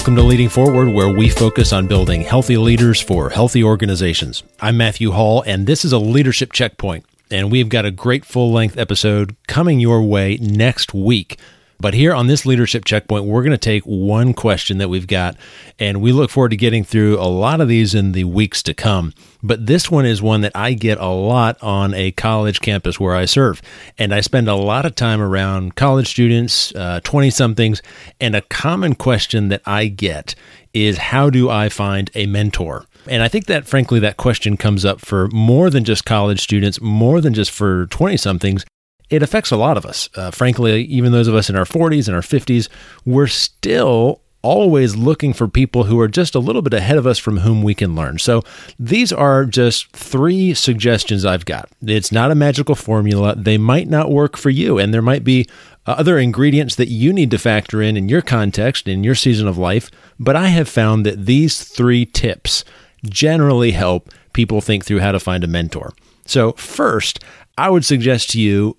Welcome to Leading Forward, where we focus on building healthy leaders for healthy organizations. I'm Matthew Hall, and this is a leadership checkpoint. And we've got a great full length episode coming your way next week. But here on this leadership checkpoint, we're going to take one question that we've got, and we look forward to getting through a lot of these in the weeks to come. But this one is one that I get a lot on a college campus where I serve. And I spend a lot of time around college students, 20 uh, somethings, and a common question that I get is how do I find a mentor? And I think that, frankly, that question comes up for more than just college students, more than just for 20 somethings it affects a lot of us. Uh, frankly, even those of us in our 40s and our 50s, we're still always looking for people who are just a little bit ahead of us from whom we can learn. So these are just three suggestions I've got. It's not a magical formula. They might not work for you, and there might be other ingredients that you need to factor in in your context, in your season of life. But I have found that these three tips generally help people think through how to find a mentor. So, first, I would suggest to you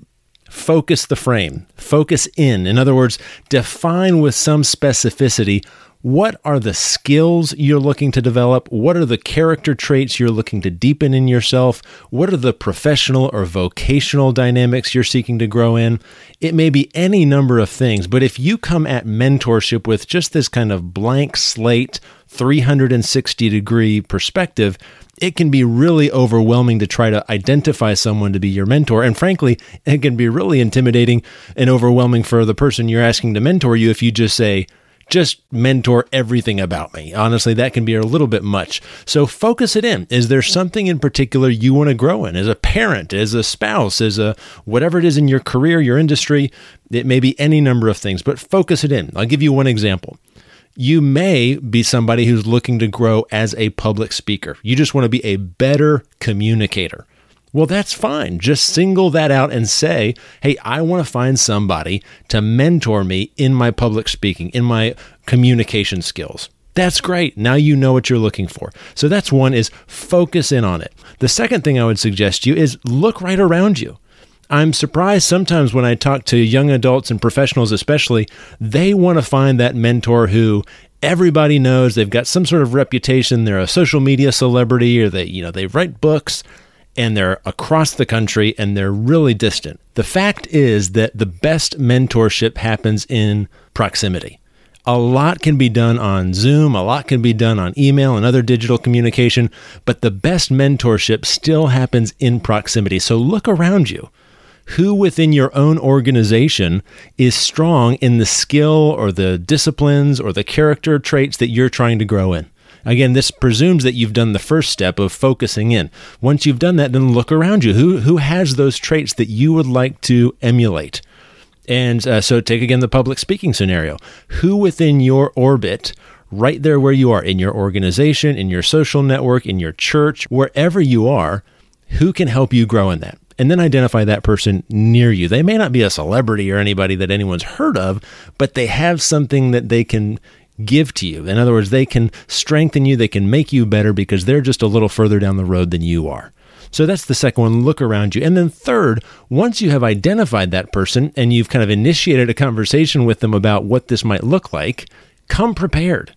focus the frame, focus in. In other words, define with some specificity what are the skills you're looking to develop? What are the character traits you're looking to deepen in yourself? What are the professional or vocational dynamics you're seeking to grow in? It may be any number of things, but if you come at mentorship with just this kind of blank slate, 360 degree perspective, it can be really overwhelming to try to identify someone to be your mentor. And frankly, it can be really intimidating and overwhelming for the person you're asking to mentor you if you just say, just mentor everything about me. Honestly, that can be a little bit much. So focus it in. Is there something in particular you want to grow in as a parent, as a spouse, as a whatever it is in your career, your industry? It may be any number of things, but focus it in. I'll give you one example you may be somebody who's looking to grow as a public speaker. You just want to be a better communicator. Well, that's fine. Just single that out and say, hey, I want to find somebody to mentor me in my public speaking, in my communication skills. That's great. Now you know what you're looking for. So that's one is focus in on it. The second thing I would suggest you is look right around you. I'm surprised sometimes when I talk to young adults and professionals, especially, they want to find that mentor who everybody knows they've got some sort of reputation. They're a social media celebrity or they, you know, they write books and they're across the country and they're really distant. The fact is that the best mentorship happens in proximity. A lot can be done on Zoom, a lot can be done on email and other digital communication, but the best mentorship still happens in proximity. So look around you who within your own organization is strong in the skill or the disciplines or the character traits that you're trying to grow in. Again, this presumes that you've done the first step of focusing in. Once you've done that, then look around you. Who, who has those traits that you would like to emulate? And uh, so, take again the public speaking scenario. Who within your orbit, right there where you are, in your organization, in your social network, in your church, wherever you are, who can help you grow in that? And then identify that person near you. They may not be a celebrity or anybody that anyone's heard of, but they have something that they can give to you. In other words, they can strengthen you, they can make you better because they're just a little further down the road than you are. So that's the second one. Look around you. And then, third, once you have identified that person and you've kind of initiated a conversation with them about what this might look like, come prepared.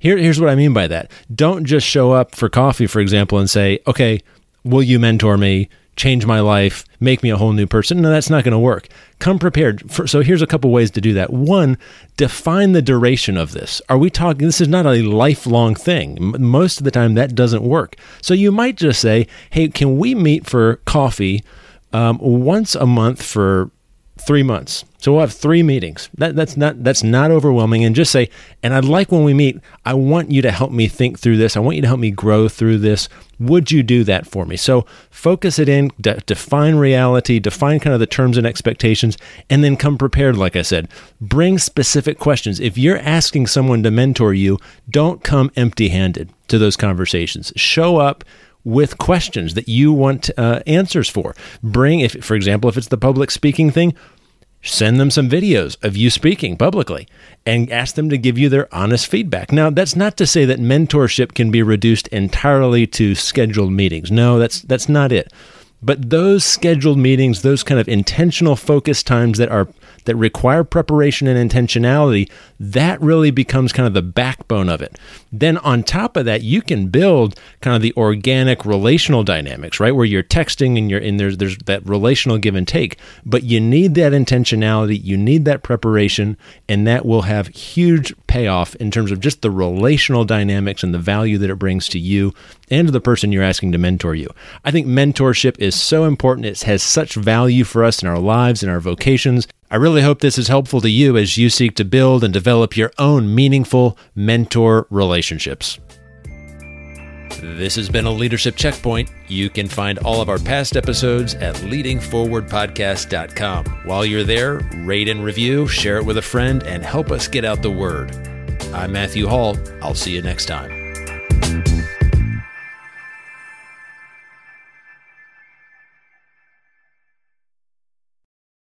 Here, here's what I mean by that. Don't just show up for coffee, for example, and say, okay, will you mentor me? Change my life, make me a whole new person. No, that's not going to work. Come prepared. For, so here's a couple ways to do that. One, define the duration of this. Are we talking? This is not a lifelong thing. Most of the time, that doesn't work. So you might just say, "Hey, can we meet for coffee um, once a month for three months?" So we'll have three meetings. That, that's not that's not overwhelming. And just say, and I'd like when we meet, I want you to help me think through this. I want you to help me grow through this. Would you do that for me? So focus it in, de- define reality, define kind of the terms and expectations, and then come prepared. Like I said, bring specific questions. If you're asking someone to mentor you, don't come empty-handed to those conversations. Show up with questions that you want uh, answers for. Bring, if for example, if it's the public speaking thing, send them some videos of you speaking publicly and ask them to give you their honest feedback. Now, that's not to say that mentorship can be reduced entirely to scheduled meetings. No, that's that's not it. But those scheduled meetings, those kind of intentional focus times that are that require preparation and intentionality, that really becomes kind of the backbone of it. Then on top of that, you can build kind of the organic relational dynamics, right? Where you're texting and you're in there's there's that relational give and take. But you need that intentionality, you need that preparation, and that will have huge payoff in terms of just the relational dynamics and the value that it brings to you and to the person you're asking to mentor you. I think mentorship is so important. It has such value for us in our lives and our vocations. I really hope this is helpful to you as you seek to build and develop your own meaningful mentor relationships. This has been a Leadership Checkpoint. You can find all of our past episodes at leadingforwardpodcast.com. While you're there, rate and review, share it with a friend, and help us get out the word. I'm Matthew Hall. I'll see you next time.